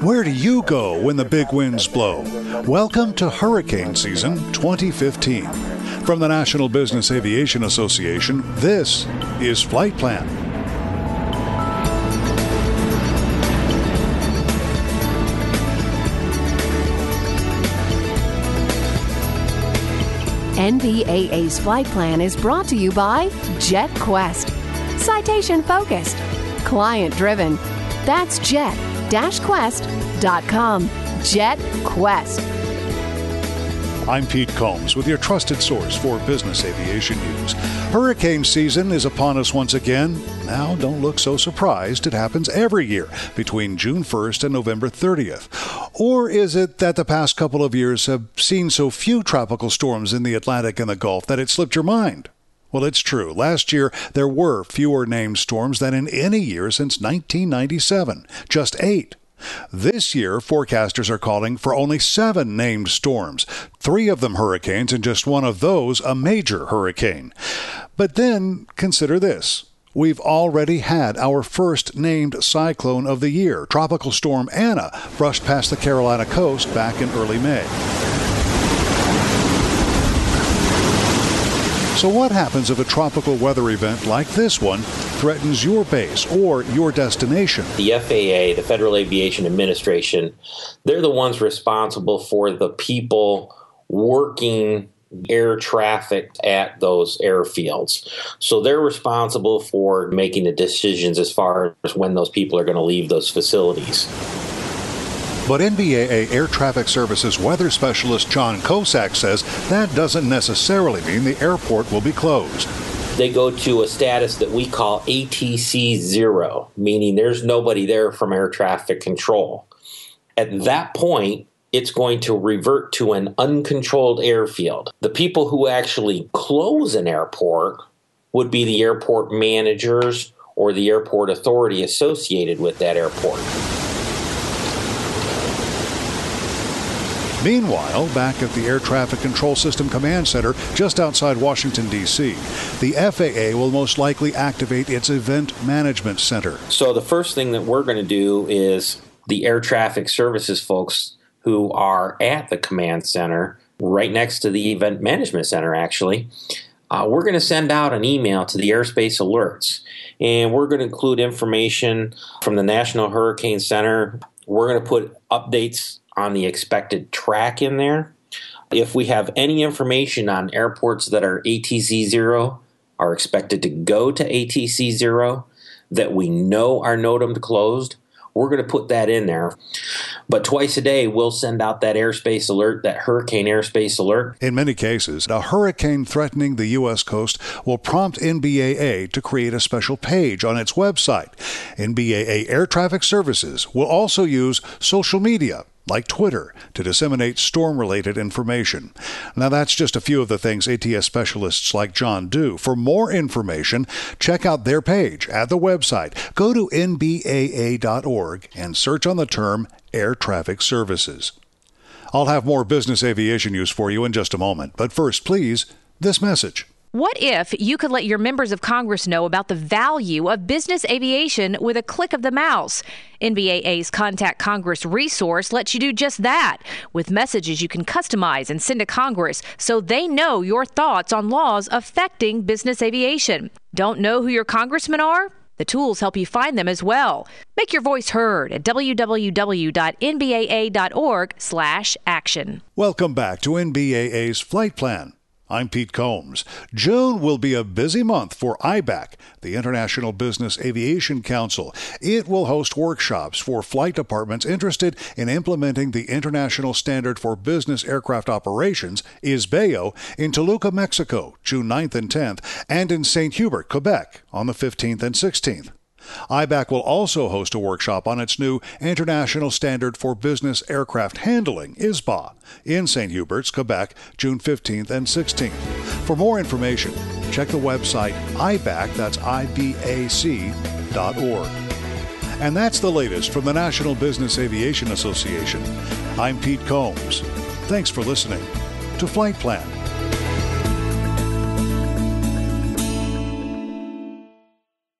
Where do you go when the big winds blow? Welcome to hurricane season 2015. From the National Business Aviation Association, this is Flight Plan. NBAA's flight plan is brought to you by JetQuest. Citation focused, client driven. That's jet-quest.com. Jet Quest. I'm Pete Combs with your trusted source for business aviation news. Hurricane season is upon us once again. Now, don't look so surprised. It happens every year between June 1st and November 30th. Or is it that the past couple of years have seen so few tropical storms in the Atlantic and the Gulf that it slipped your mind? Well, it's true. Last year, there were fewer named storms than in any year since 1997, just eight. This year, forecasters are calling for only seven named storms, three of them hurricanes, and just one of those a major hurricane. But then consider this. We've already had our first named cyclone of the year. Tropical Storm Ana brushed past the Carolina coast back in early May. So, what happens if a tropical weather event like this one threatens your base or your destination? The FAA, the Federal Aviation Administration, they're the ones responsible for the people working air traffic at those airfields. So they're responsible for making the decisions as far as when those people are going to leave those facilities. But NBAA Air Traffic Services weather specialist John Kosak says that doesn't necessarily mean the airport will be closed. They go to a status that we call ATC zero, meaning there's nobody there from air traffic control. At that point, it's going to revert to an uncontrolled airfield. The people who actually close an airport would be the airport managers or the airport authority associated with that airport. Meanwhile, back at the Air Traffic Control System Command Center just outside Washington, D.C., the FAA will most likely activate its Event Management Center. So, the first thing that we're going to do is the air traffic services folks who are at the command center, right next to the Event Management Center, actually. Uh, we're going to send out an email to the airspace alerts, and we're going to include information from the National Hurricane Center. We're going to put updates on the expected track in there. If we have any information on airports that are ATC 0 are expected to go to ATC 0 that we know are NOTAM closed, we're going to put that in there. But twice a day, we'll send out that airspace alert, that hurricane airspace alert. In many cases, a hurricane threatening the U.S. coast will prompt NBAA to create a special page on its website. NBAA Air Traffic Services will also use social media like Twitter, to disseminate storm related information. Now, that's just a few of the things ATS specialists like John do. For more information, check out their page at the website. Go to nbaa.org and search on the term Air Traffic Services. I'll have more business aviation news for you in just a moment, but first, please, this message. What if you could let your members of Congress know about the value of business aviation with a click of the mouse? NBAA's Contact Congress resource lets you do just that with messages you can customize and send to Congress so they know your thoughts on laws affecting business aviation. Don't know who your congressmen are? The tools help you find them as well. Make your voice heard at www.nbaa.org/action. Welcome back to NBAA's Flight Plan. I'm Pete Combs. June will be a busy month for IBAC, the International Business Aviation Council. It will host workshops for flight departments interested in implementing the International Standard for Business Aircraft Operations, ISBAO, in Toluca, Mexico, June 9th and 10th, and in St. Hubert, Quebec, on the 15th and 16th. IBAC will also host a workshop on its new International Standard for Business Aircraft Handling, IS-BAH, in St. Hubert's, Quebec, June 15th and 16th. For more information, check the website IBAC, that's I-B-A-C.org. And that's the latest from the National Business Aviation Association. I'm Pete Combs. Thanks for listening to Flight Plan.